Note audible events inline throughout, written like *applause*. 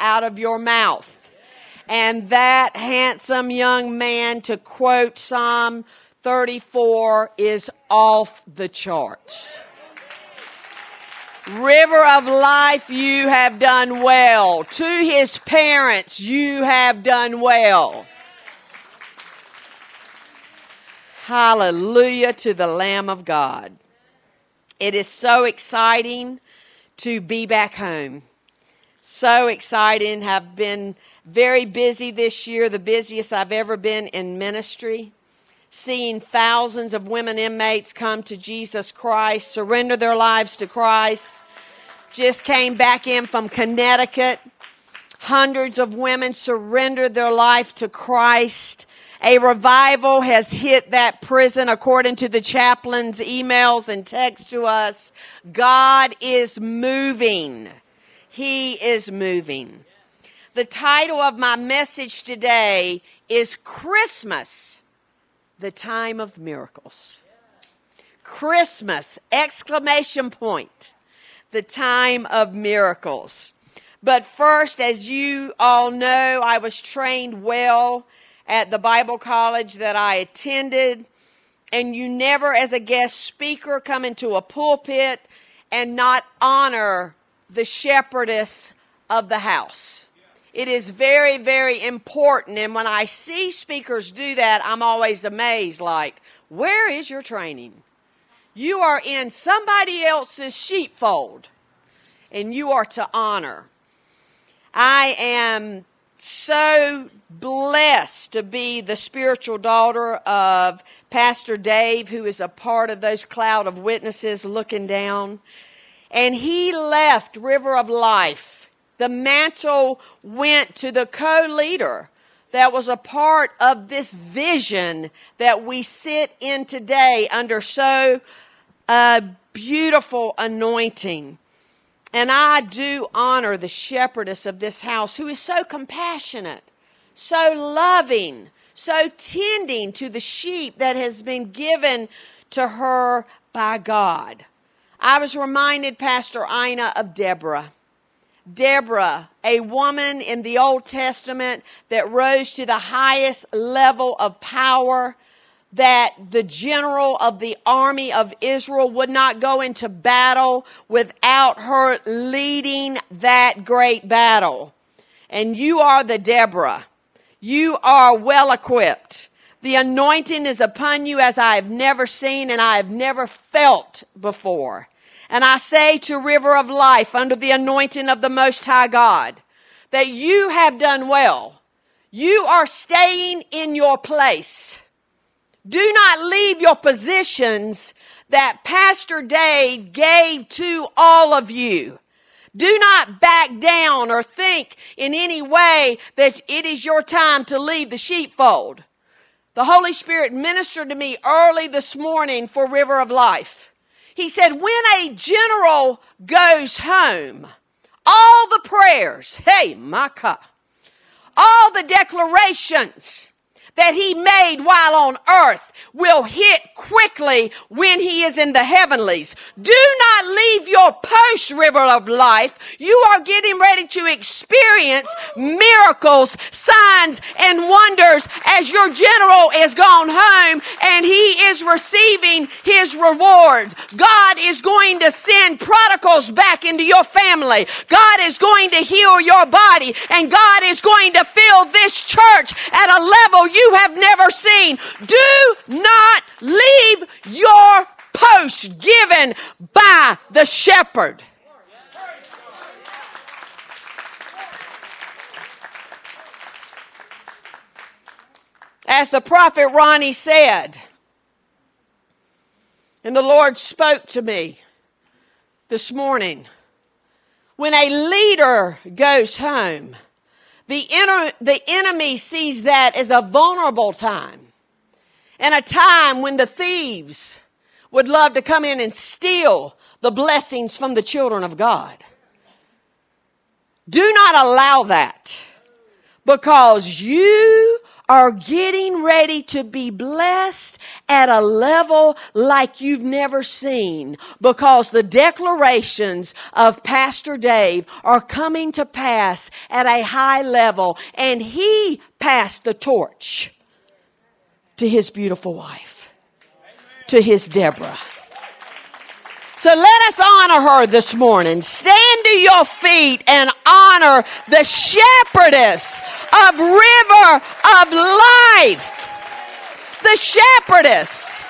out of your mouth. And that handsome young man, to quote Psalm 34, is off the charts. River of life, you have done well. To his parents, you have done well. Hallelujah to the Lamb of God. It is so exciting to be back home. So exciting. Have been very busy this year, the busiest I've ever been in ministry. Seeing thousands of women inmates come to Jesus Christ, surrender their lives to Christ. Just came back in from Connecticut. Hundreds of women surrendered their life to Christ. A revival has hit that prison according to the chaplain's emails and texts to us. God is moving. He is moving. The title of my message today is Christmas, the time of miracles. Christmas, exclamation point, the time of miracles. But first, as you all know, I was trained well at the Bible college that I attended, and you never, as a guest speaker, come into a pulpit and not honor the shepherdess of the house. It is very, very important. And when I see speakers do that, I'm always amazed like, where is your training? You are in somebody else's sheepfold, and you are to honor. I am so blessed to be the spiritual daughter of Pastor Dave, who is a part of those cloud of witnesses looking down. And he left River of Life. The mantle went to the co leader that was a part of this vision that we sit in today under so uh, beautiful anointing. And I do honor the shepherdess of this house who is so compassionate, so loving, so tending to the sheep that has been given to her by God. I was reminded, Pastor Ina, of Deborah. Deborah, a woman in the Old Testament that rose to the highest level of power that the general of the army of Israel would not go into battle without her leading that great battle. And you are the Deborah. You are well equipped. The anointing is upon you as I have never seen and I have never felt before. And I say to River of Life under the anointing of the Most High God that you have done well. You are staying in your place. Do not leave your positions that Pastor Dave gave to all of you. Do not back down or think in any way that it is your time to leave the sheepfold. The Holy Spirit ministered to me early this morning for River of Life. He said, when a general goes home, all the prayers, hey, Maka, all the declarations, that he made while on earth will hit quickly when he is in the heavenlies. Do not leave your post river of life. You are getting ready to experience miracles, signs, and wonders as your general is gone home and he is receiving his rewards. God is going to send prodigals back into your family. God is going to heal your body and God is going to fill this church at a level you have never seen. Do not leave your post given by the shepherd. As the prophet Ronnie said, and the Lord spoke to me this morning when a leader goes home, the, inner, the enemy sees that as a vulnerable time and a time when the thieves would love to come in and steal the blessings from the children of God. Do not allow that because you are getting ready to be blessed at a level like you've never seen because the declarations of Pastor Dave are coming to pass at a high level and he passed the torch to his beautiful wife, to his Deborah. So let us honor her this morning. Stand to your feet and honor the shepherdess of river of life. The shepherdess.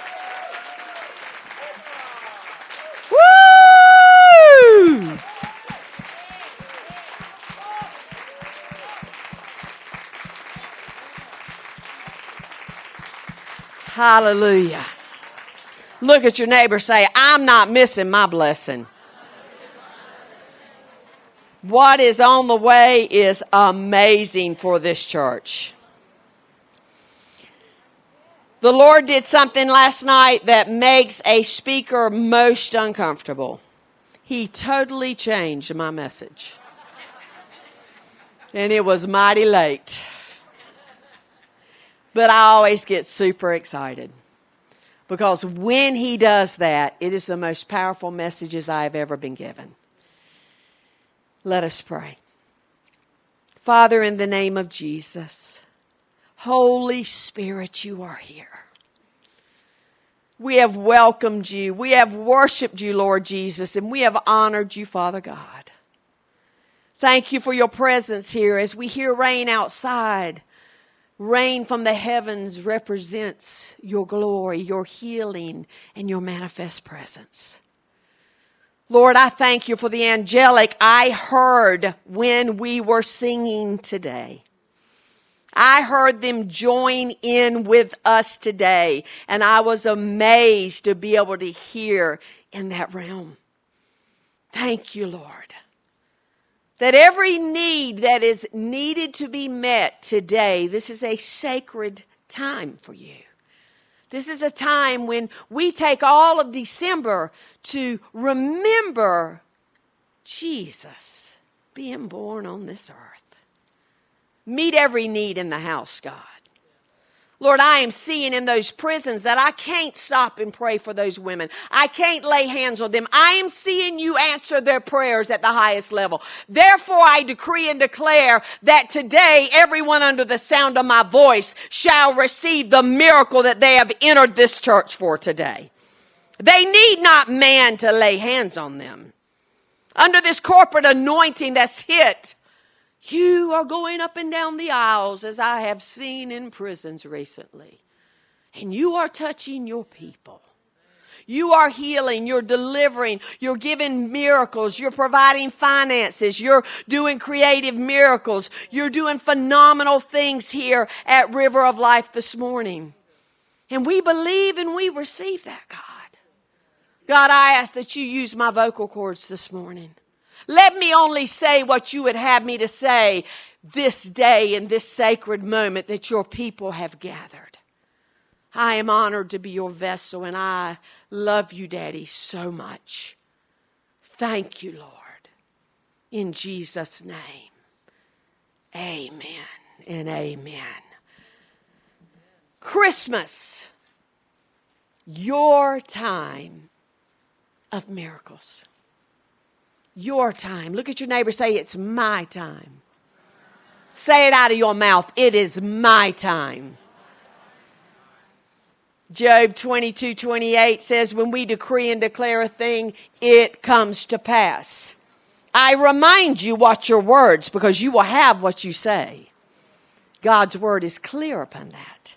Woo! Hallelujah. Look at your neighbor say, I'm not missing my blessing. What is on the way is amazing for this church. The Lord did something last night that makes a speaker most uncomfortable. He totally changed my message. And it was mighty late. But I always get super excited. Because when he does that, it is the most powerful messages I have ever been given. Let us pray. Father, in the name of Jesus, Holy Spirit, you are here. We have welcomed you. We have worshiped you, Lord Jesus, and we have honored you, Father God. Thank you for your presence here as we hear rain outside. Rain from the heavens represents your glory, your healing, and your manifest presence. Lord, I thank you for the angelic I heard when we were singing today. I heard them join in with us today, and I was amazed to be able to hear in that realm. Thank you, Lord that every need that is needed to be met today, this is a sacred time for you. This is a time when we take all of December to remember Jesus being born on this earth. Meet every need in the house, God. Lord, I am seeing in those prisons that I can't stop and pray for those women. I can't lay hands on them. I am seeing you answer their prayers at the highest level. Therefore, I decree and declare that today everyone under the sound of my voice shall receive the miracle that they have entered this church for today. They need not man to lay hands on them. Under this corporate anointing that's hit, you are going up and down the aisles as I have seen in prisons recently. And you are touching your people. You are healing, you're delivering, you're giving miracles, you're providing finances, you're doing creative miracles, you're doing phenomenal things here at River of Life this morning. And we believe and we receive that, God. God, I ask that you use my vocal cords this morning. Let me only say what you would have me to say this day in this sacred moment that your people have gathered. I am honored to be your vessel and I love you, Daddy, so much. Thank you, Lord. In Jesus' name, amen and amen. Christmas, your time of miracles your time. Look at your neighbor, say, It's my time. Say it out of your mouth, It is my time. Job 22 28 says, When we decree and declare a thing, it comes to pass. I remind you, watch your words, because you will have what you say. God's word is clear upon that.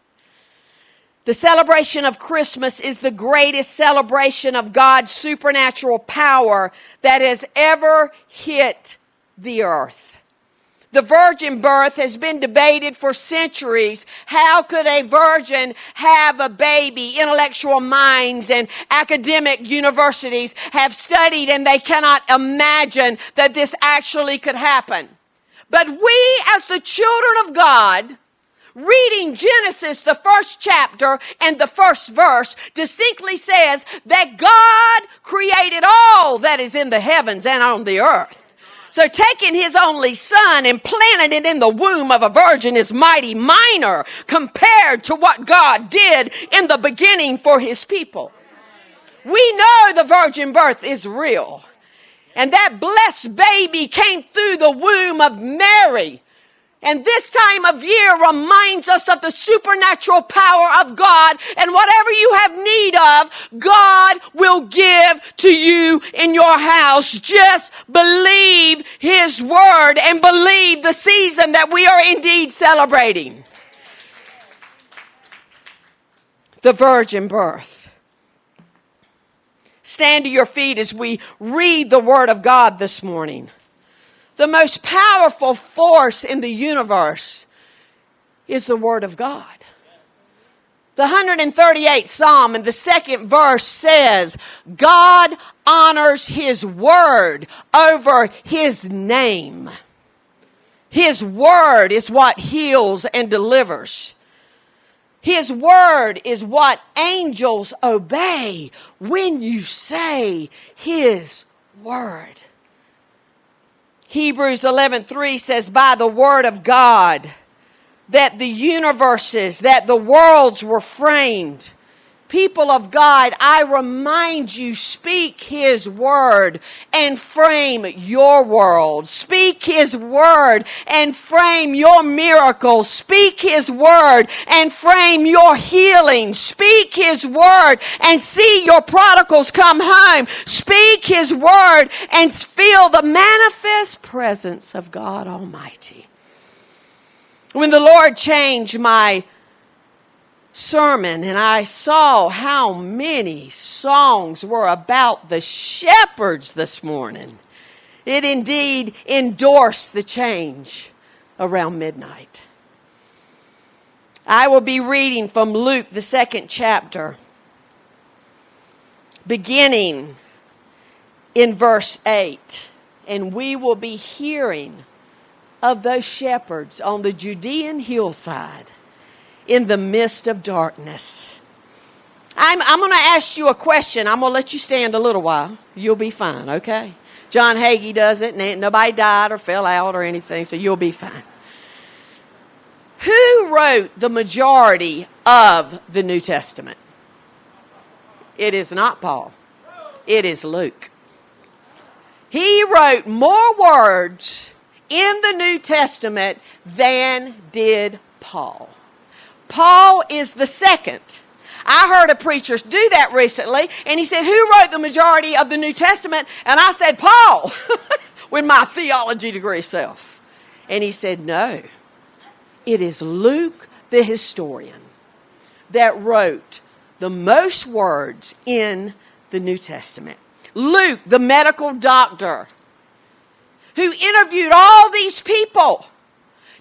The celebration of Christmas is the greatest celebration of God's supernatural power that has ever hit the earth. The virgin birth has been debated for centuries. How could a virgin have a baby? Intellectual minds and academic universities have studied and they cannot imagine that this actually could happen. But we, as the children of God, reading Genesis, the first chapter and the first verse, distinctly says that God created all that is in the heavens and on the earth. So taking his only son and planting it in the womb of a virgin is mighty minor compared to what God did in the beginning for his people. We know the virgin birth is real. And that blessed baby came through the womb of Mary and this time of year reminds us of the supernatural power of God. And whatever you have need of, God will give to you in your house. Just believe His word and believe the season that we are indeed celebrating. The virgin birth. Stand to your feet as we read the word of God this morning the most powerful force in the universe is the Word of God. The 138th Psalm in the second verse says, God honors His Word over His name. His Word is what heals and delivers. His Word is what angels obey when you say His Word. Hebrews 11:3 says by the word of God that the universes, that the worlds were framed people of God, I remind you, speak His word and frame your world. Speak His word and frame your miracles. Speak His word and frame your healing. Speak His word and see your prodigals come home. Speak His word and feel the manifest presence of God Almighty. When the Lord changed my sermon and I saw how many songs were about the shepherds this morning. It indeed endorsed the change around midnight. I will be reading from Luke, the second chapter, beginning in verse 8. And we will be hearing of those shepherds on the Judean hillside in the midst of darkness. I'm, I'm going to ask you a question. I'm going to let you stand a little while. You'll be fine, okay? John Hagee does it, and nobody died or fell out or anything, so you'll be fine. Who wrote the majority of the New Testament? It is not Paul, it is Luke. He wrote more words in the New Testament than did Paul. Paul is the second. I heard a preacher do that recently, and he said, Who wrote the majority of the New Testament? And I said, Paul, *laughs* with my theology degree self. And he said, No, it is Luke the historian that wrote the most words in the New Testament. Luke, the medical doctor, who interviewed all these people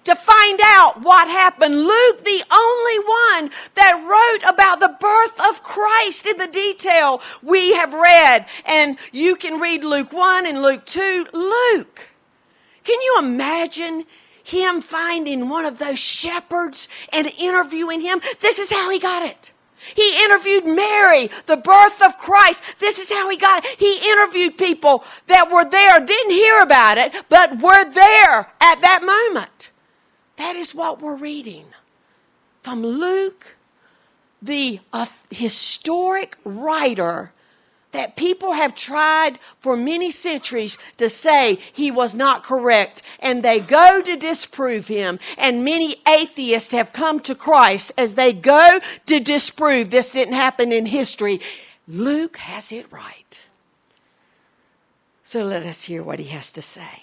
to find out what happened. Luke, the only one that wrote about the birth of Christ in the detail we have read. And you can read Luke 1 and Luke 2. Luke, can you imagine him finding one of those shepherds and interviewing him? This is how he got it. He interviewed Mary, the birth of Christ. This is how he got it. He interviewed people that were there, didn't hear about it, but were there at that moment. That is what we're reading from Luke, the uh, historic writer that people have tried for many centuries to say he was not correct, and they go to disprove him. And many atheists have come to Christ as they go to disprove this didn't happen in history. Luke has it right. So let us hear what he has to say.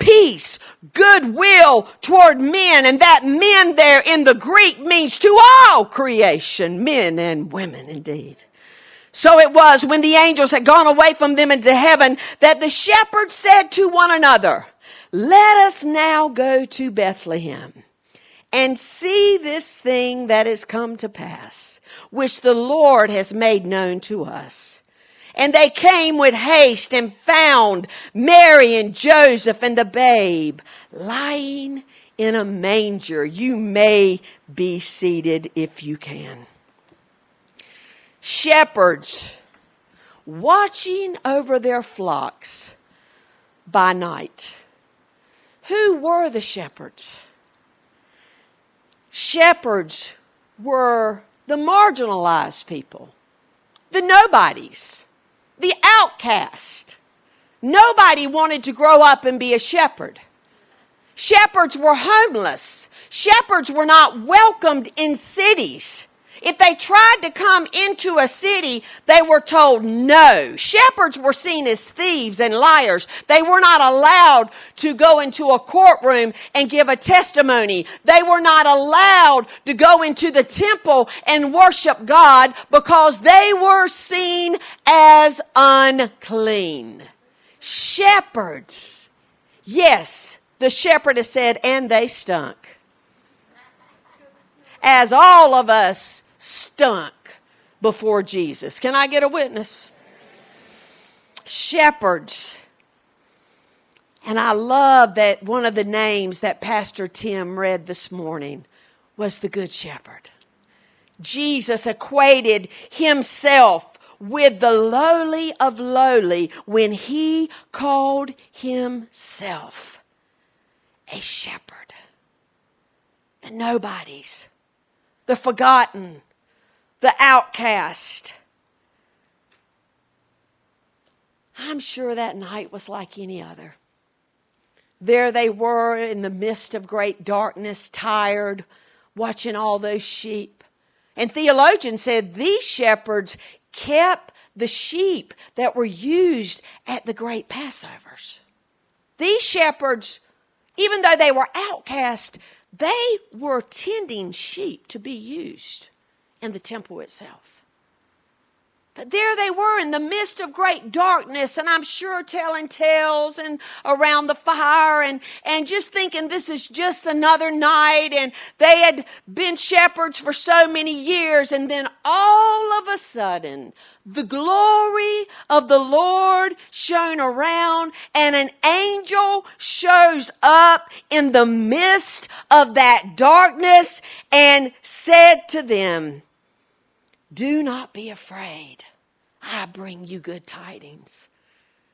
peace, goodwill toward men. And that men there in the Greek means to all creation, men and women indeed. So it was when the angels had gone away from them into heaven that the shepherds said to one another, let us now go to Bethlehem and see this thing that has come to pass, which the Lord has made known to us. And they came with haste and found Mary and Joseph and the babe lying in a manger. You may be seated if you can. Shepherds watching over their flocks by night. Who were the shepherds? Shepherds were the marginalized people, the nobodies, the outcast. Nobody wanted to grow up and be a shepherd. Shepherds were homeless. Shepherds were not welcomed in cities. If they tried to come into a city, they were told no. Shepherds were seen as thieves and liars. They were not allowed to go into a courtroom and give a testimony. They were not allowed to go into the temple and worship God because they were seen as unclean. Shepherds. Yes, the shepherd has said, and they stunk. As all of us stunk before Jesus. Can I get a witness? Shepherds. And I love that one of the names that Pastor Tim read this morning was the Good Shepherd. Jesus equated himself with the lowly of lowly when he called himself a shepherd. The nobodies, the forgotten, the outcast. I'm sure that night was like any other. There they were in the midst of great darkness, tired, watching all those sheep. And theologians said these shepherds kept the sheep that were used at the great Passovers. These shepherds, even though they were outcast, they were tending sheep to be used and the temple itself. But there they were in the midst of great darkness, and I'm sure telling tales and around the fire and, and just thinking this is just another night. And they had been shepherds for so many years, and then all of a sudden, the glory of the Lord shone around, and an angel shows up in the midst of that darkness and said to them, do not be afraid. I bring you good tidings.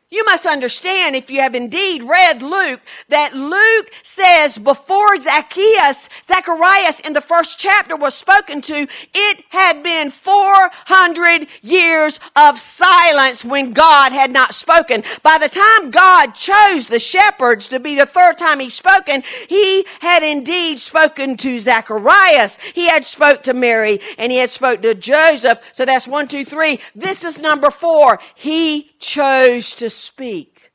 You must understand, if you have indeed read Luke, that Luke says before Zacchaeus, Zacharias in the first chapter was spoken to, it had been 400 years of silence when God had not spoken. By the time God chose the shepherds to be the third time he spoken, he had indeed spoken to Zacharias. He had spoke to Mary and he had spoke to Joseph. So that's one, two, three. This is number four. He chose to speak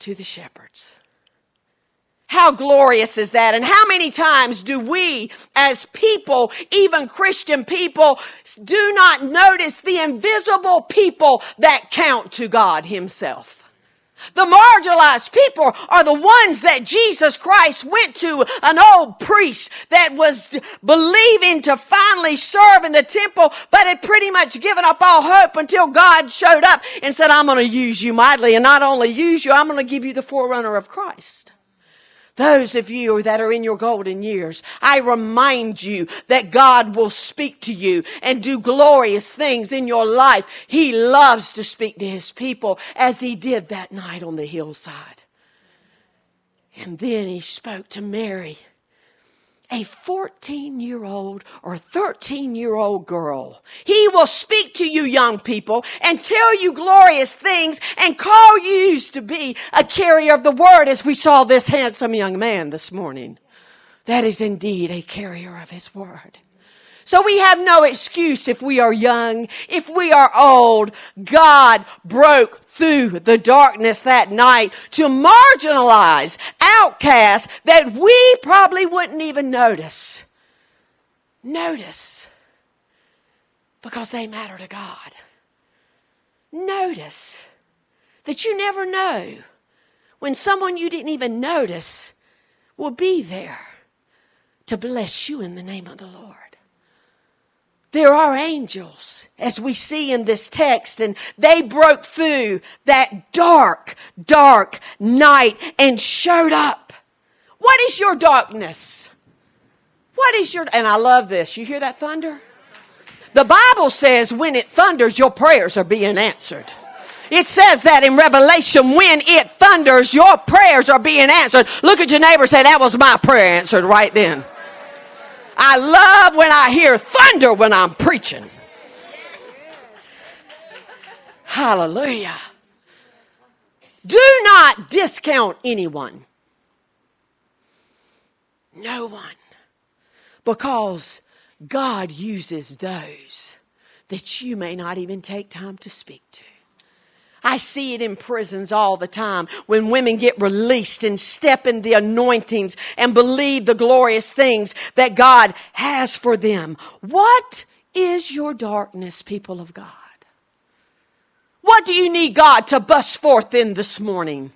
to the shepherds. How glorious is that? And how many times do we, as people, even Christian people, do not notice the invisible people that count to God Himself? The marginalized people are the ones that Jesus Christ went to an old priest that was believing to finally serve in the temple, but had pretty much given up all hope until God showed up and said, I'm going to use you mightily and not only use you, I'm going to give you the forerunner of Christ. Those of you that are in your golden years, I remind you that God will speak to you and do glorious things in your life. He loves to speak to his people as he did that night on the hillside. And then he spoke to Mary a 14 year old or 13 year old girl. He will speak to you, young people, and tell you glorious things and call you to be a carrier of the word, as we saw this handsome young man this morning. That is indeed a carrier of his word. So we have no excuse if we are young, if we are old. God broke through the darkness that night to marginalize outcasts that we probably wouldn't even notice. Notice because they matter to God. Notice that you never know when someone you didn't even notice will be there to bless you in the name of the Lord. There are angels, as we see in this text, and they broke through that dark, dark night and showed up. What is your darkness? What is your, and I love this. You hear that thunder? The Bible says when it thunders, your prayers are being answered. It says that in Revelation, when it thunders, your prayers are being answered. Look at your neighbor say, that was my prayer answered right then. I love when I hear thunder when I'm preaching. Hallelujah. Do not discount anyone. No one. Because God uses those that you may not even take time to speak to. I see it in prisons all the time when women get released and step in the anointings and believe the glorious things that God has for them. What is your darkness, people of God? What do you need God to bust forth in this morning?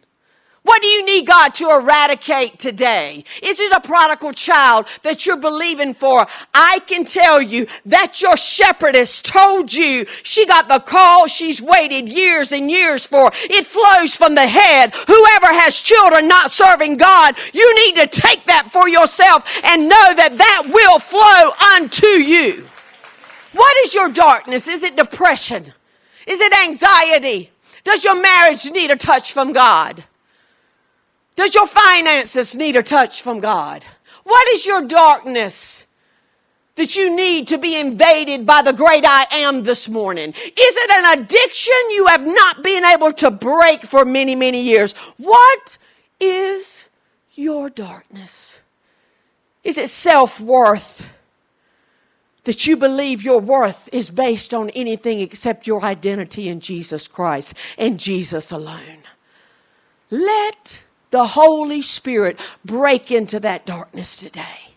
What do you need God to eradicate today? Is it a prodigal child that you're believing for? I can tell you that your shepherdess told you she got the call she's waited years and years for. It flows from the head. Whoever has children not serving God, you need to take that for yourself and know that that will flow unto you. What is your darkness? Is it depression? Is it anxiety? Does your marriage need a touch from God? Does your finances need a touch from God? What is your darkness that you need to be invaded by the great I am this morning? Is it an addiction you have not been able to break for many, many years? What is your darkness? Is it self worth? That you believe your worth is based on anything except your identity in Jesus Christ and Jesus alone. Let the Holy Spirit break into that darkness today.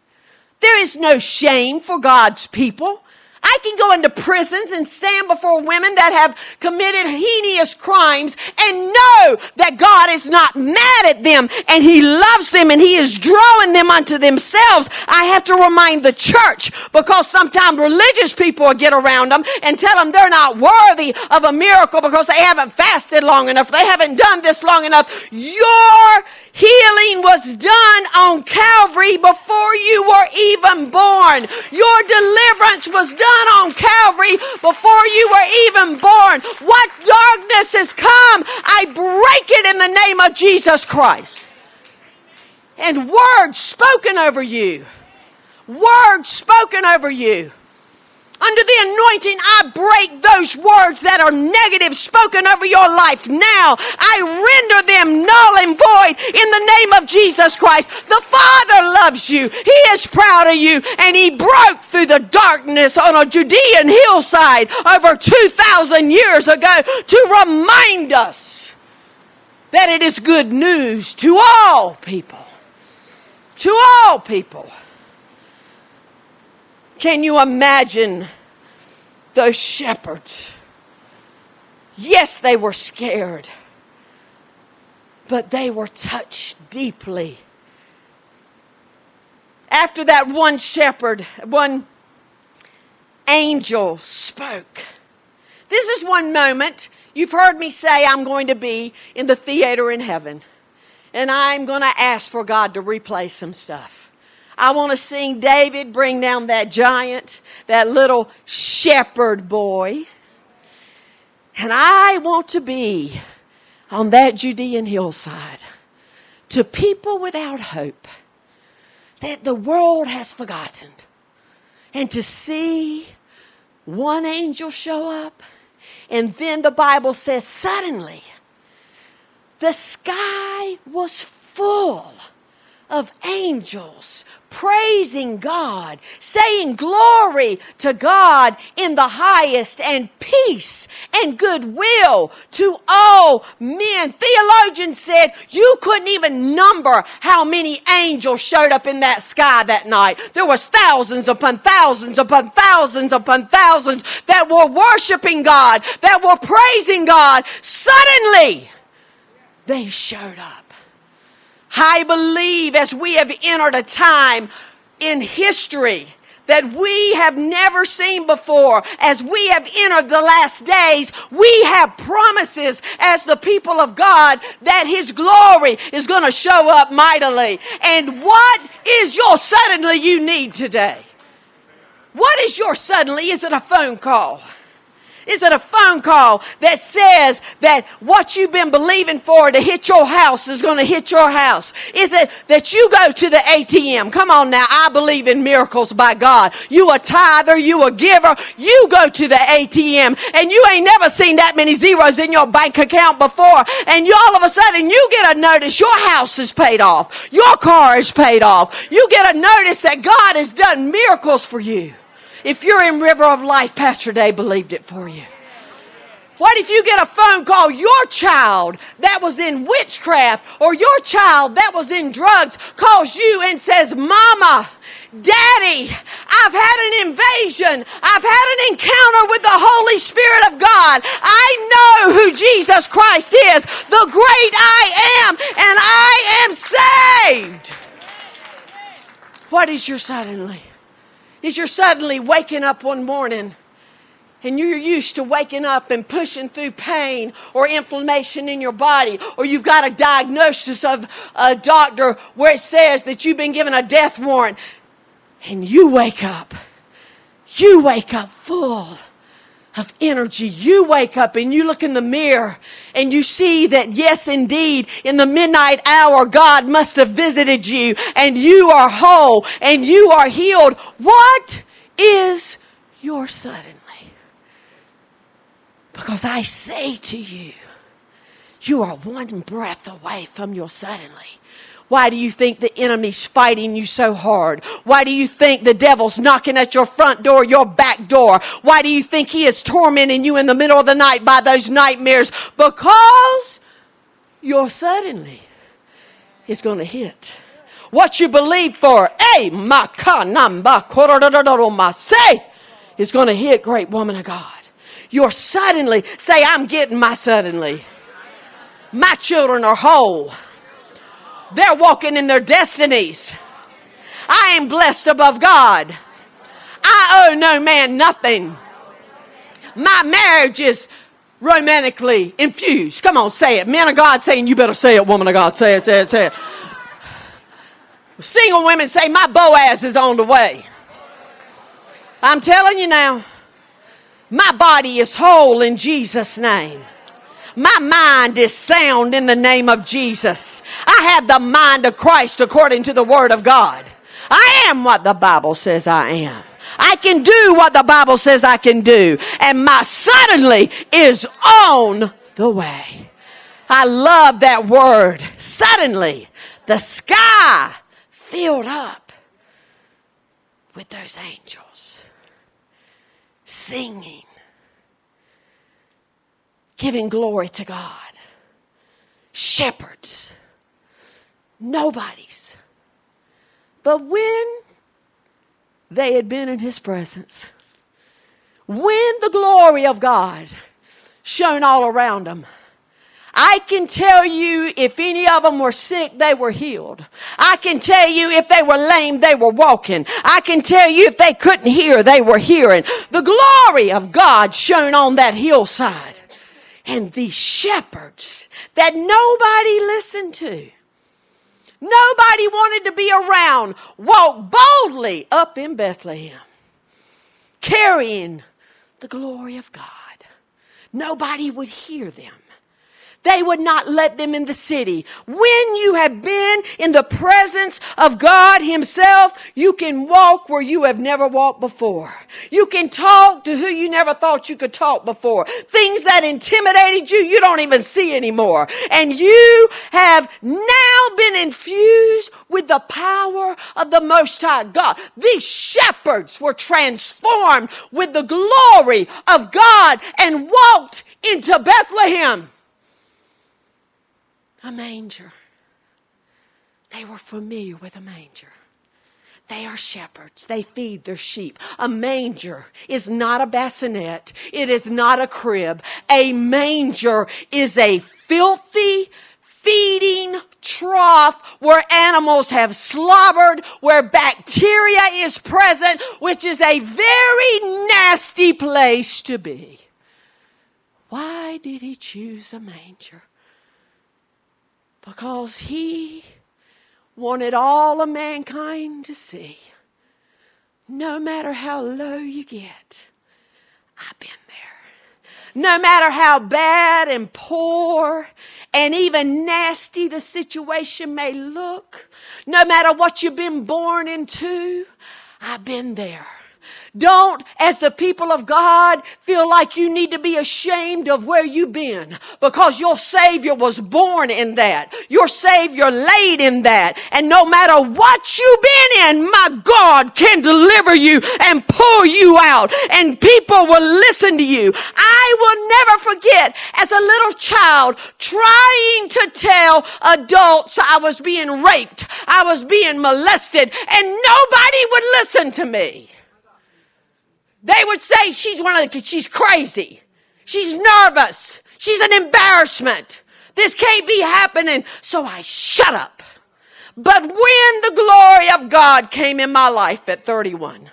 There is no shame for God's people. I can go into prisons and stand before women that have committed heinous crimes and know that God is not mad at them and He loves them and He is drawing them unto themselves. I have to remind the church because sometimes religious people get around them and tell them they're not worthy of a miracle because they haven't fasted long enough. They haven't done this long enough. Your Healing was done on Calvary before you were even born. Your deliverance was done on Calvary before you were even born. What darkness has come, I break it in the name of Jesus Christ. And words spoken over you. Words spoken over you. Under the anointing, I break those words that are negative spoken over your life now. I render them null and void in the name of Jesus Christ. The Father loves you. He is proud of you. And He broke through the darkness on a Judean hillside over 2,000 years ago to remind us that it is good news to all people. To all people. Can you imagine those shepherds? Yes, they were scared, but they were touched deeply. After that one shepherd, one angel spoke. This is one moment. You've heard me say I'm going to be in the theater in heaven, and I'm going to ask for God to replay some stuff. I want to sing David bring down that giant, that little shepherd boy. And I want to be on that Judean hillside to people without hope, that the world has forgotten. And to see one angel show up, and then the Bible says, suddenly, the sky was full of angels praising God, saying glory to God in the highest, and peace and goodwill to all men. Theologians said you couldn't even number how many angels showed up in that sky that night. There was thousands upon thousands upon thousands upon thousands that were worshiping God, that were praising God. Suddenly, they showed up. I believe as we have entered a time in history that we have never seen before. As we have entered the last days, we have promises as the people of God that His glory is going to show up mightily. And what is your suddenly you need today? What is your suddenly? Is it a phone call? Is it a phone call that says that what you've been believing for to hit your house is going to hit your house? Is it that you go to the ATM? Come on now, I believe in miracles by God. You a tither, you a giver, you go to the ATM and you ain't never seen that many zeros in your bank account before and you all of a sudden you get a notice your house is paid off, your car is paid off. You get a notice that God has done miracles for you. If you're in River of Life, Pastor Dave believed it for you. What if you get a phone call, your child that was in witchcraft or your child that was in drugs calls you and says, Mama, Daddy, I've had an invasion. I've had an encounter with the Holy Spirit of God. I know who Jesus Christ is, the great I am, and I am saved. What is your suddenly? Is you're suddenly waking up one morning and you're used to waking up and pushing through pain or inflammation in your body, or you've got a diagnosis of a doctor where it says that you've been given a death warrant, and you wake up. You wake up full of energy. You wake up and you look in the mirror and you see that, yes, indeed, in the midnight hour, God must have visited you and you are whole and you are healed. What is your suddenly? Because I say to you, you are one breath away from your suddenly. Why do you think the enemy's fighting you so hard? Why do you think the devil's knocking at your front door, your back door? Why do you think he is tormenting you in the middle of the night by those nightmares? Because your suddenly is going to hit. What you believe for, eh, is going to hit, great woman of God. Your suddenly, say, I'm getting my suddenly. My children are whole. They're walking in their destinies. I am blessed above God. I owe no man nothing. My marriage is romantically infused. Come on, say it. Man of God saying, You better say it, woman of God. Say it, say it, say it. Single women say, My Boaz is on the way. I'm telling you now, my body is whole in Jesus' name. My mind is sound in the name of Jesus. I have the mind of Christ according to the Word of God. I am what the Bible says I am. I can do what the Bible says I can do. And my suddenly is on the way. I love that word. Suddenly, the sky filled up with those angels singing giving glory to God. Shepherds, nobodies. But when they had been in his presence, when the glory of God shone all around them, I can tell you if any of them were sick, they were healed. I can tell you if they were lame, they were walking. I can tell you if they couldn't hear, they were hearing. The glory of God shone on that hillside and these shepherds that nobody listened to. Nobody wanted to be around, walked boldly up in Bethlehem, carrying the glory of God. Nobody would hear them. They would not let them in the city. When you have been in the presence of God Himself, you can walk where you have never walked before. You can talk to who you never thought you could talk before. Things that intimidated you, you don't even see anymore. And you have now been infused with the power of the Most High God. These shepherds were transformed with the glory of God and walked into Bethlehem. A manger. They were familiar with a manger. They are shepherds. They feed their sheep. A manger is not a bassinet. It is not a crib. A manger is a filthy feeding trough where animals have slobbered, where bacteria is present, which is a very nasty place to be. Why did he choose a manger? Because he wanted all of mankind to see no matter how low you get, I've been there. No matter how bad and poor and even nasty the situation may look, no matter what you've been born into, I've been there. Don't, as the people of God, feel like you need to be ashamed of where you've been because your Savior was born in that. Your Savior laid in that. And no matter what you've been in, my God can deliver you and pull you out and people will listen to you. I will never forget as a little child trying to tell adults I was being raped, I was being molested, and nobody would listen to me. They would say she's one of the, she's crazy. She's nervous. She's an embarrassment. This can't be happening. So I shut up. But when the glory of God came in my life at 31,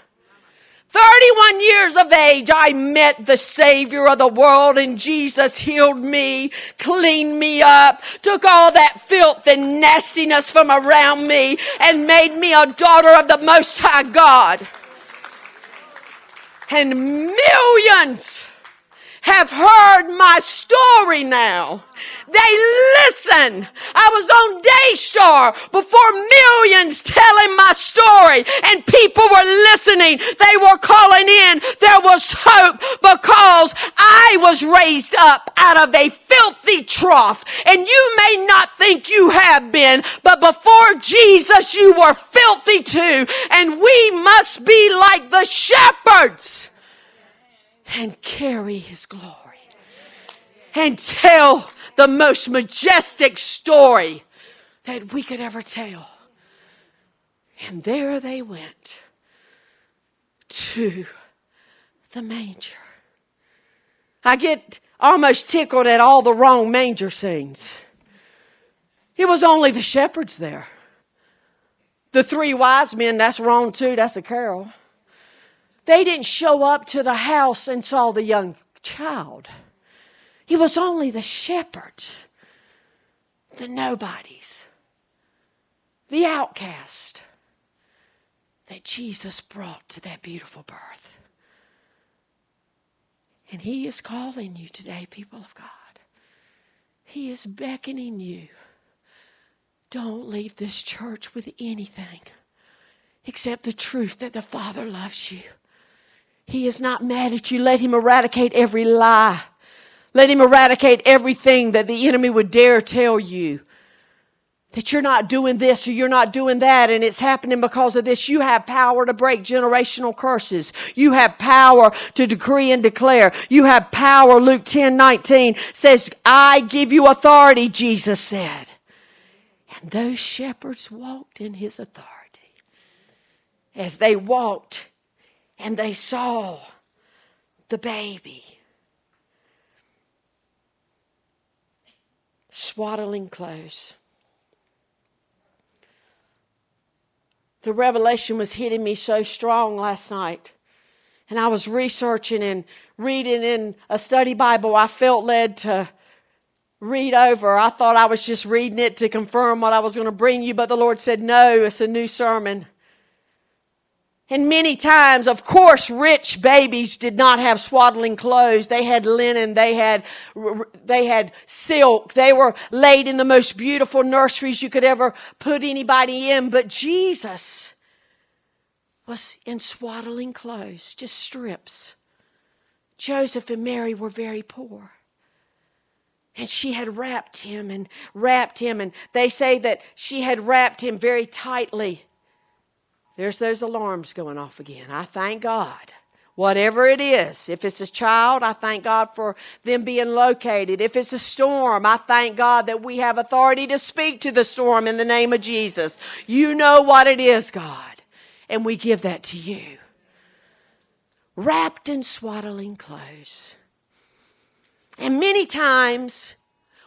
31 years of age, I met the Savior of the world and Jesus healed me, cleaned me up, took all that filth and nastiness from around me and made me a daughter of the Most High God and millions have heard my story now. They listen. I was on Daystar before millions telling my story and people were listening. They were calling in. There was hope because I was raised up out of a filthy trough. And you may not think you have been, but before Jesus, you were filthy too. And we must be like the shepherds and carry his glory and tell the most majestic story that we could ever tell. And there they went to the manger. I get almost tickled at all the wrong manger scenes. It was only the shepherds there. The three wise men, that's wrong too, that's a carol. They didn't show up to the house and saw the young child. It was only the shepherds, the nobodies, the outcast that Jesus brought to that beautiful birth. And He is calling you today, people of God. He is beckoning you. Don't leave this church with anything except the truth that the Father loves you. He is not mad at you. Let Him eradicate every lie. Let Him eradicate everything that the enemy would dare tell you. That you're not doing this or you're not doing that and it's happening because of this. You have power to break generational curses. You have power to decree and declare. You have power. Luke 10 19 says, I give you authority, Jesus said. And those shepherds walked in his authority. As they walked and they saw the baby swaddling clothes. The revelation was hitting me so strong last night. And I was researching and reading in a study Bible I felt led to read over. I thought I was just reading it to confirm what I was going to bring you, but the Lord said, No, it's a new sermon. And many times, of course, rich babies did not have swaddling clothes. They had linen. They had, they had silk. They were laid in the most beautiful nurseries you could ever put anybody in. But Jesus was in swaddling clothes, just strips. Joseph and Mary were very poor. And she had wrapped him and wrapped him, and they say that she had wrapped him very tightly there's those alarms going off again. I thank God. Whatever it is, if it's a child, I thank God for them being located. If it's a storm, I thank God that we have authority to speak to the storm in the name of Jesus. You know what it is, God, and we give that to you. Wrapped in swaddling clothes. And many times,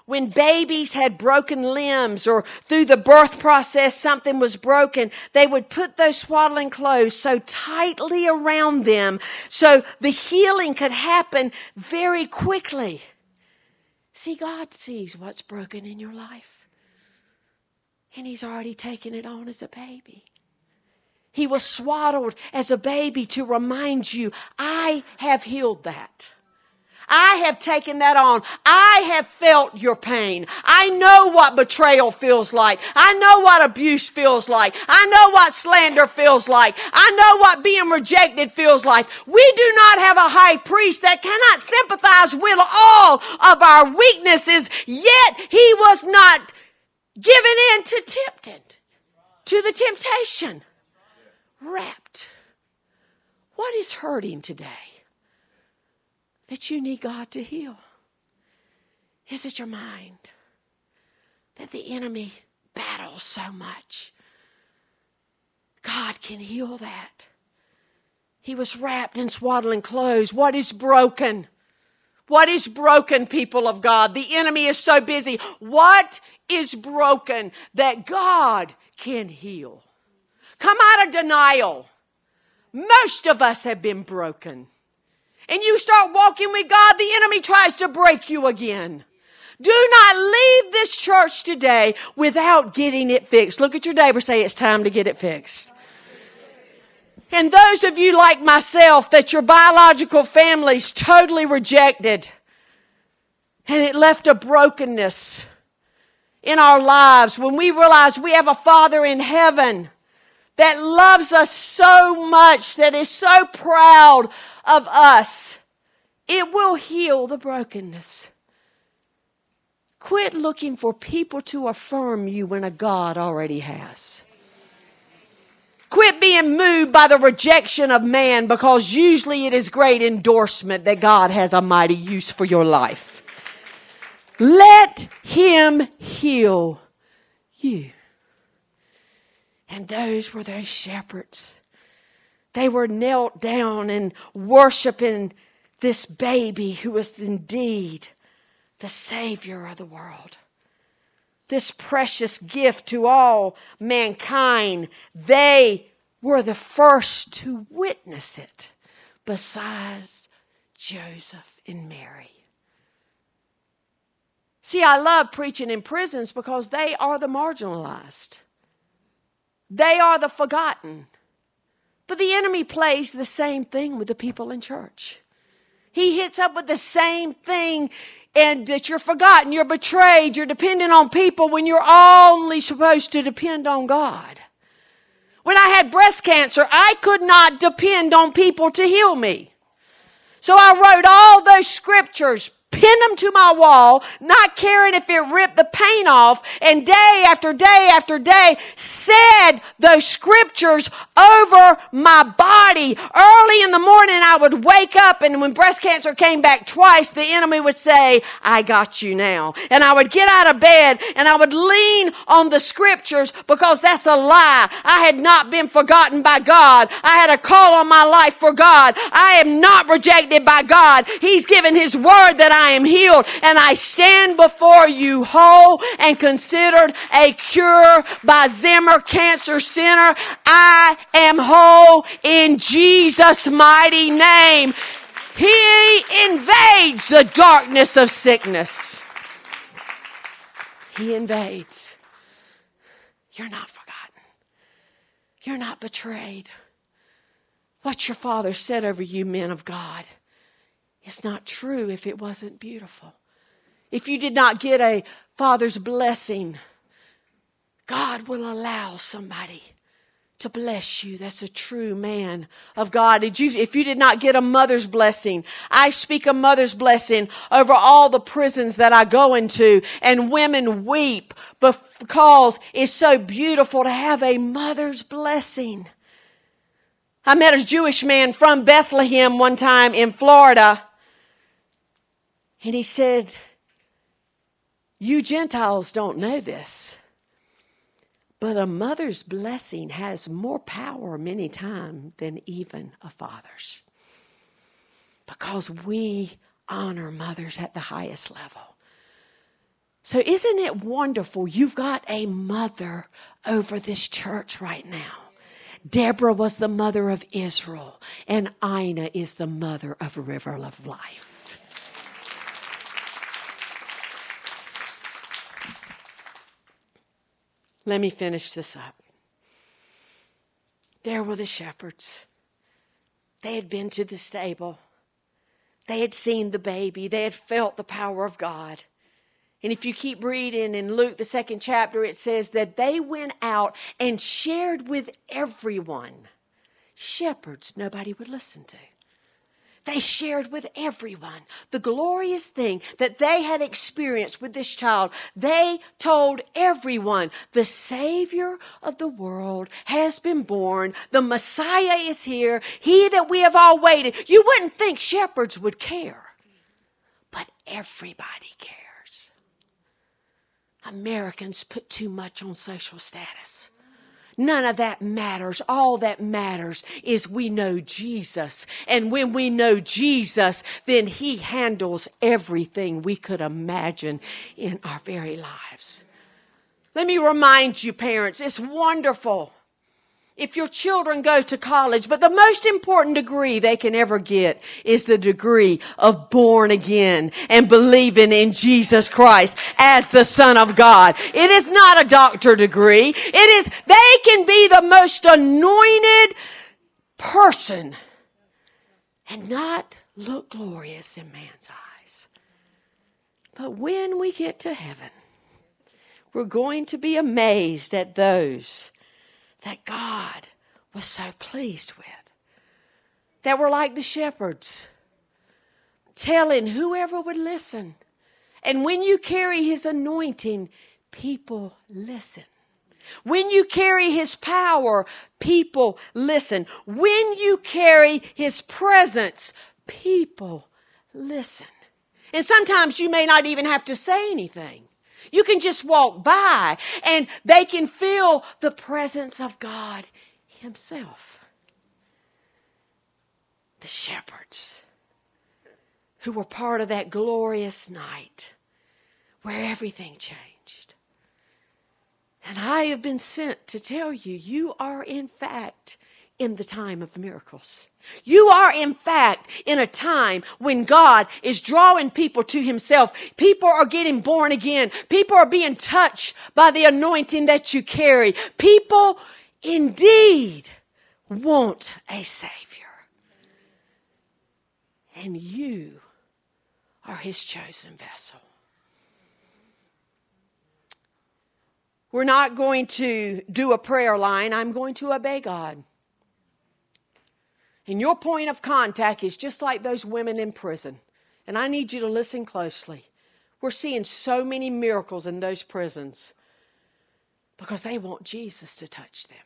when babies had broken limbs or through the birth process something was broken, they would put those swaddling clothes so tightly around them so the healing could happen very quickly. See, God sees what's broken in your life, and He's already taken it on as a baby. He was swaddled as a baby to remind you, I have healed that. I have taken that on. I have felt your pain. I know what betrayal feels like. I know what abuse feels like. I know what slander feels like. I know what being rejected feels like. We do not have a high priest that cannot sympathize with all of our weaknesses, yet he was not given in to tempted, to the temptation. Wrapped. What is hurting today? That you need God to heal? Is it your mind that the enemy battles so much? God can heal that. He was wrapped in swaddling clothes. What is broken? What is broken, people of God? The enemy is so busy. What is broken that God can heal? Come out of denial. Most of us have been broken and you start walking with God, the enemy tries to break you again. Do not leave this church today without getting it fixed. Look at your neighbor, say it's time to get it fixed. And those of you like myself that your biological family's totally rejected and it left a brokenness in our lives when we realize we have a Father in heaven that loves us so much, that is so proud of us, it will heal the brokenness. Quit looking for people to affirm you when a God already has. Quit being moved by the rejection of man because usually it is great endorsement that God has a mighty use for your life. Let Him heal you. And those were those shepherds they were knelt down and worshiping this baby who was indeed the Savior of the world. This precious gift to all mankind. They were the first to witness it, besides Joseph and Mary. See, I love preaching in prisons because they are the marginalized. They are the forgotten. But the enemy plays the same thing with the people in church. He hits up with the same thing and that you're forgotten, you're betrayed, you're dependent on people when you're only supposed to depend on God. When I had breast cancer, I could not depend on people to heal me. So I wrote all those scriptures pinned them to my wall, not caring if it ripped the paint off, and day after day after day said those scriptures over my body. Early in the morning, I would wake up, and when breast cancer came back twice, the enemy would say, I got you now. And I would get out of bed and I would lean on the scriptures because that's a lie. I had not been forgotten by God. I had a call on my life for God. I am not rejected by God. He's given His word that I I am healed and I stand before you whole and considered a cure by Zimmer Cancer Center. I am whole in Jesus' mighty name. He invades the darkness of sickness. He invades. You're not forgotten. You're not betrayed. what your father said over you, men of God, is not true if it wasn't beautiful. If you did not get a father's blessing, God will allow somebody to bless you. That's a true man of God. Did you, if you did not get a mother's blessing, I speak a mother's blessing over all the prisons that I go into and women weep because it's so beautiful to have a mother's blessing. I met a Jewish man from Bethlehem one time in Florida and he said, you Gentiles don't know this. But a mother's blessing has more power many times than even a father's. Because we honor mothers at the highest level. So, isn't it wonderful? You've got a mother over this church right now. Deborah was the mother of Israel, and Ina is the mother of River of Life. Let me finish this up. There were the shepherds. They had been to the stable. They had seen the baby. They had felt the power of God. And if you keep reading in Luke, the second chapter, it says that they went out and shared with everyone. Shepherds, nobody would listen to. They shared with everyone the glorious thing that they had experienced with this child. They told everyone the Savior of the world has been born. The Messiah is here. He that we have all waited. You wouldn't think shepherds would care, but everybody cares. Americans put too much on social status. None of that matters. All that matters is we know Jesus. And when we know Jesus, then He handles everything we could imagine in our very lives. Let me remind you, parents, it's wonderful if your children go to college, but the most important degree they can ever get is the degree of born again and believing in Jesus Christ as the Son of God. It is not a doctor degree. It is, they can be the most anointed person and not look glorious in man's eyes. But when we get to heaven, we're going to be amazed at those that God was so pleased with. That were like the shepherds, telling whoever would listen. And when you carry his anointing, people listen. When you carry his power, people listen. When you carry his presence, people listen. And sometimes you may not even have to say anything. You can just walk by and they can feel the presence of God Himself. The shepherds who were part of that glorious night where everything changed. And I have been sent to tell you, you are in fact in the time of miracles. You are, in fact, in a time when God is drawing people to Himself. People are getting born again. People are being touched by the anointing that you carry. People indeed want a Savior. And you are His chosen vessel. We're not going to do a prayer line. I'm going to obey God. And your point of contact is just like those women in prison. And I need you to listen closely. We're seeing so many miracles in those prisons because they want Jesus to touch them.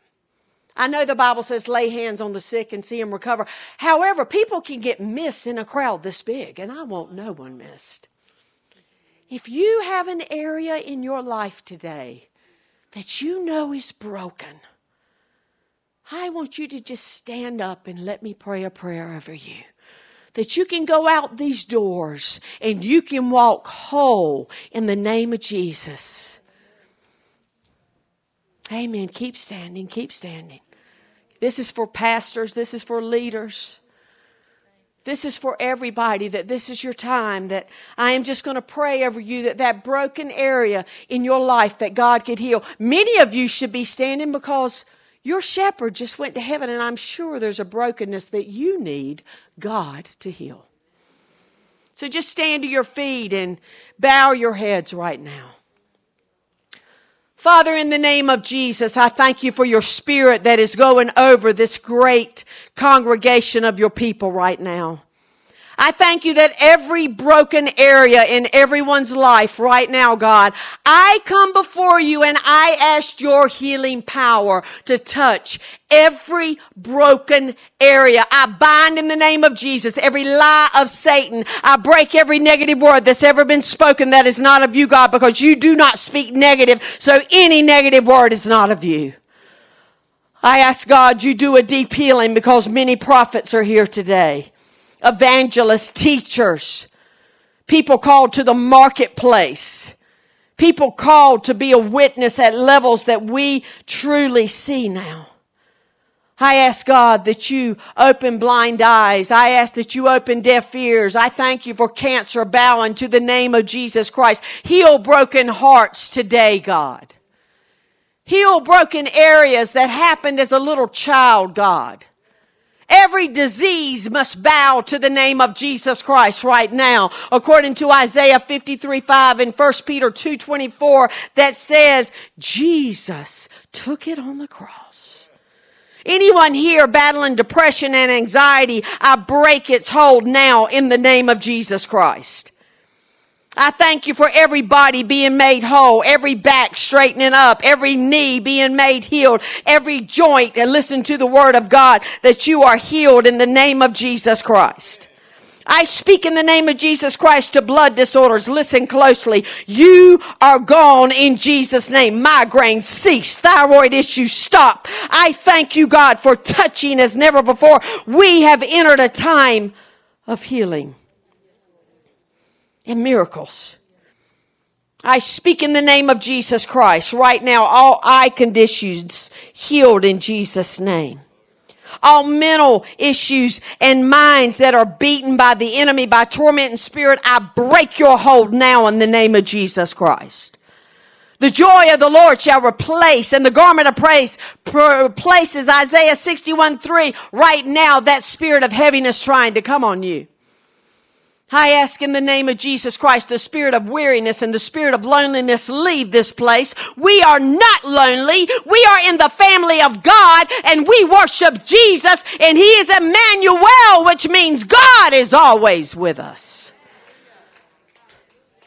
I know the Bible says lay hands on the sick and see them recover. However, people can get missed in a crowd this big, and I want no one missed. If you have an area in your life today that you know is broken, I want you to just stand up and let me pray a prayer over you. That you can go out these doors and you can walk whole in the name of Jesus. Amen. Keep standing, keep standing. This is for pastors, this is for leaders. This is for everybody that this is your time that I am just going to pray over you that that broken area in your life that God could heal. Many of you should be standing because Your shepherd just went to heaven, and I'm sure there's a brokenness that you need God to heal. So just stand to your feet and bow your heads right now. Father, in the name of Jesus, I thank you for your spirit that is going over this great congregation of your people right now. I thank you that every broken area in everyone's life right now, God, I come before you and I ask your healing power to touch every broken area. I bind in the name of Jesus every lie of Satan. I break every negative word that's ever been spoken that is not of you, God, because you do not speak negative. So any negative word is not of you. I ask God you do a deep healing because many prophets are here today evangelists, teachers, people called to the marketplace, people called to be a witness at levels that we truly see now. I ask God that you open blind eyes. I ask that you open deaf ears. I thank you for cancer bowing to the name of Jesus Christ. Heal broken hearts today, God. Heal broken areas that happened as a little child, God. Every disease must bow to the name of Jesus Christ right now, according to Isaiah 53 5 and 1 Peter 2 24, that says, Jesus took it on the cross. Anyone here battling depression and anxiety, I break its hold now in the name of Jesus Christ. I thank you for every body being made whole, every back straightening up, every knee being made healed, every joint, and listen to the word of God that you are healed in the name of Jesus Christ. I speak in the name of Jesus Christ to blood disorders. Listen closely. You are gone in Jesus' name. Migraine cease. Thyroid issues stop. I thank you, God, for touching as never before. We have entered a time of healing and miracles. I speak in the name of Jesus Christ right now, all eye conditions healed in Jesus' name. All mental issues and minds that are beaten by the enemy, by torment and spirit, I break your hold now in the name of Jesus Christ. The joy of the Lord shall replace, and the garment of praise replaces Isaiah 61 3 right now, that spirit of heaviness trying to come on you. I ask in the name of Jesus Christ, the spirit of weariness and the spirit of loneliness leave this place. We are not lonely. We are in the family of God and we worship Jesus and He is Emmanuel, which means God is always with us.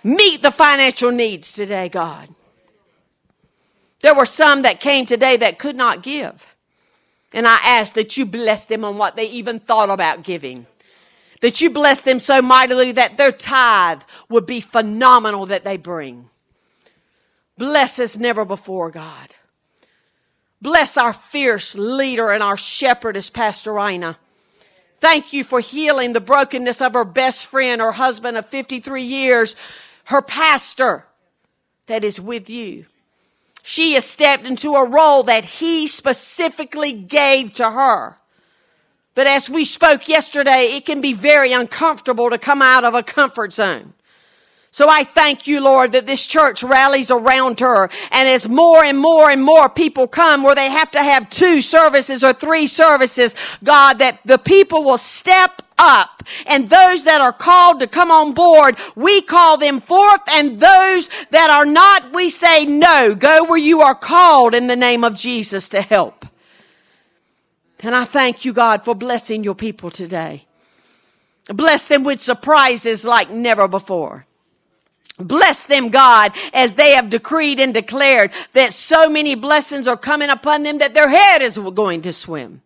Meet the financial needs today, God. There were some that came today that could not give. And I ask that you bless them on what they even thought about giving that you bless them so mightily that their tithe would be phenomenal that they bring. Bless us never before, God. Bless our fierce leader and our shepherdess, Pastor Ina. Thank you for healing the brokenness of her best friend, her husband of 53 years, her pastor that is with you. She has stepped into a role that he specifically gave to her. But as we spoke yesterday, it can be very uncomfortable to come out of a comfort zone. So I thank you, Lord, that this church rallies around her. And as more and more and more people come where they have to have two services or three services, God, that the people will step up and those that are called to come on board, we call them forth and those that are not, we say no, go where you are called in the name of Jesus to help. And I thank you, God, for blessing your people today. Bless them with surprises like never before. Bless them, God, as they have decreed and declared that so many blessings are coming upon them that their head is going to swim.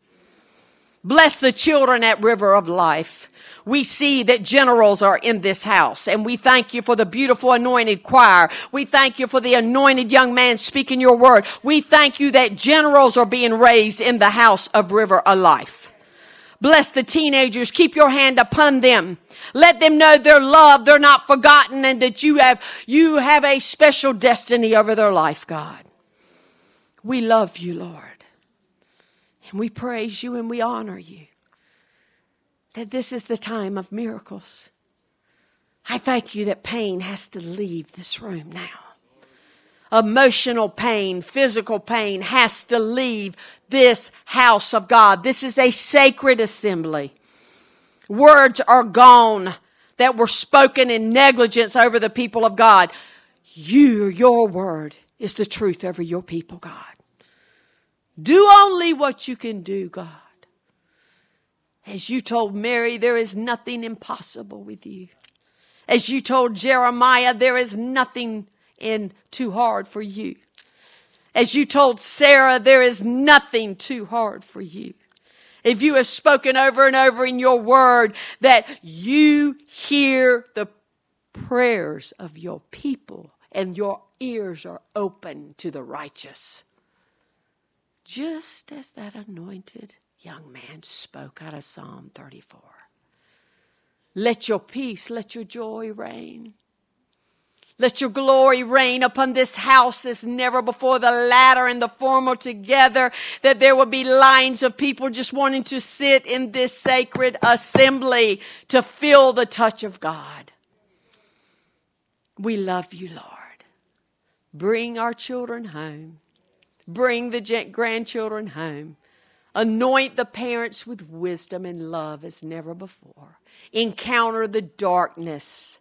Bless the children at River of Life we see that generals are in this house. And we thank you for the beautiful anointed choir. We thank you for the anointed young man speaking your word. We thank you that generals are being raised in the house of River of Life. Bless the teenagers. Keep your hand upon them. Let them know they're loved, they're not forgotten, and that you have, you have a special destiny over their life, God. We love you, Lord. And we praise you and we honor you that this is the time of miracles. I thank you that pain has to leave this room now. emotional pain, physical pain has to leave this house of God. This is a sacred assembly. Words are gone that were spoken in negligence over the people of God. You, your word is the truth over your people, God. Do only what you can do, God. As you told Mary, there is nothing impossible with you. As you told Jeremiah, there is nothing in too hard for you. As you told Sarah, there is nothing too hard for you. If you have spoken over and over in your word that you hear the prayers of your people and your ears are open to the righteous. Just as that anointed young man spoke out of Psalm 34. Let your peace, let your joy reign. Let your glory reign upon this house as never before, the latter and the former together, that there will be lines of people just wanting to sit in this sacred assembly to feel the touch of God. We love you, Lord. Bring our children home. Bring the grandchildren home. Anoint the parents with wisdom and love as never before. Encounter the darkness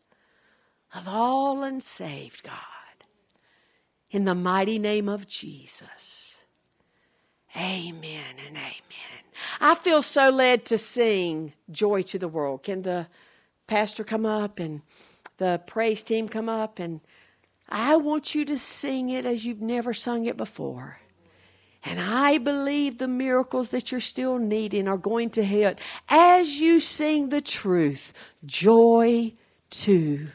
of all unsaved, God. In the mighty name of Jesus. Amen and amen. I feel so led to sing Joy to the World. Can the pastor come up and the praise team come up? And I want you to sing it as you've never sung it before. And I believe the miracles that you're still needing are going to hit as you sing the truth. Joy to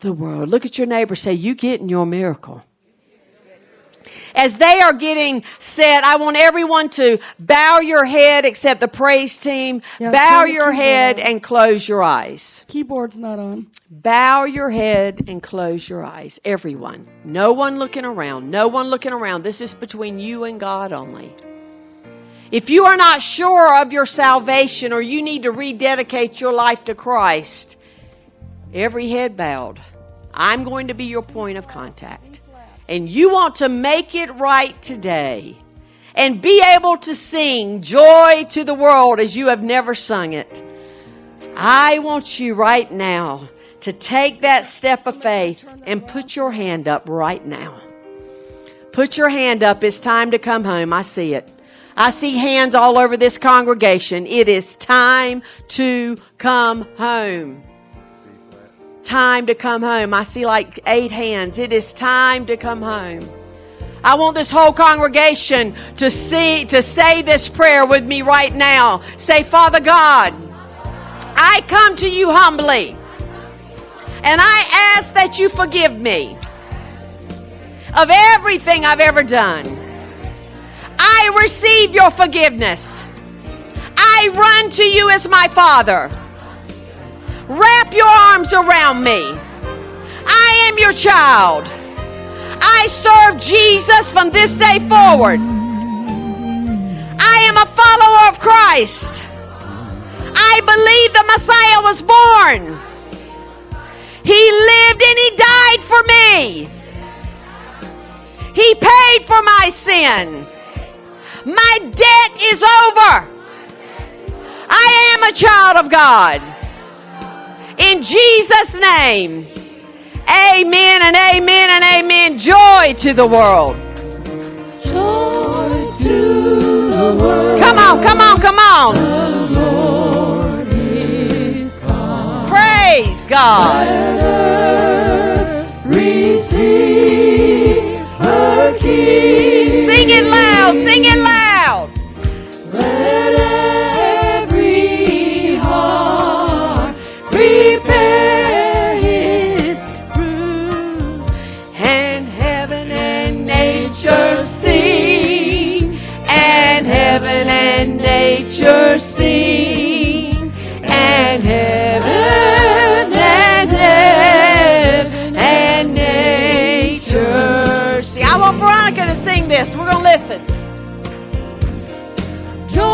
the world. Look at your neighbor, say, You getting your miracle. As they are getting set, I want everyone to bow your head except the praise team. Yeah, bow your head on. and close your eyes. Keyboard's not on. Bow your head and close your eyes. Everyone. No one looking around. No one looking around. This is between you and God only. If you are not sure of your salvation or you need to rededicate your life to Christ, every head bowed. I'm going to be your point of contact. And you want to make it right today and be able to sing joy to the world as you have never sung it. I want you right now to take that step of faith and put your hand up right now. Put your hand up. It's time to come home. I see it. I see hands all over this congregation. It is time to come home time to come home. I see like eight hands. It is time to come home. I want this whole congregation to see to say this prayer with me right now. Say, Father God, I come to you humbly. And I ask that you forgive me of everything I've ever done. I receive your forgiveness. I run to you as my Father. Wrap your arms around me. I am your child. I serve Jesus from this day forward. I am a follower of Christ. I believe the Messiah was born. He lived and He died for me. He paid for my sin. My debt is over. I am a child of God. In Jesus' name. Amen and amen and amen. Joy to the world. Joy to the world. Come on, come on, come on. Praise God.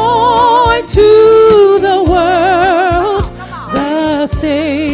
Joy to the world, the Savior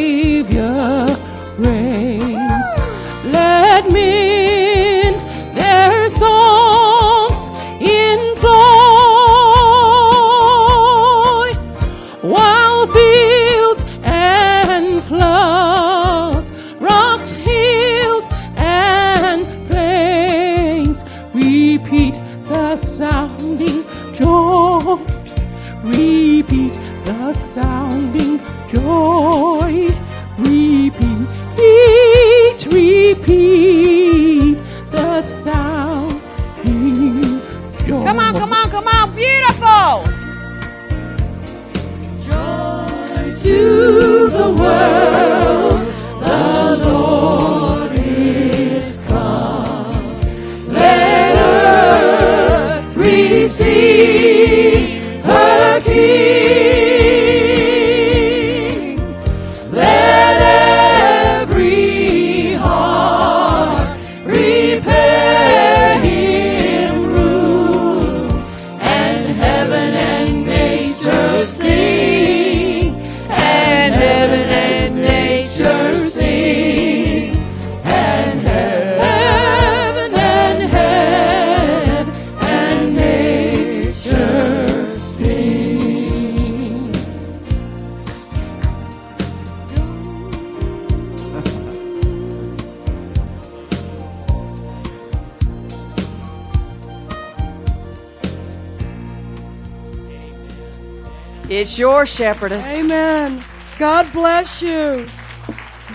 shepherdess. Amen. God bless you.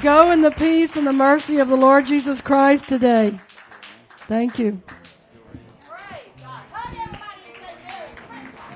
Go in the peace and the mercy of the Lord Jesus Christ today. Thank you.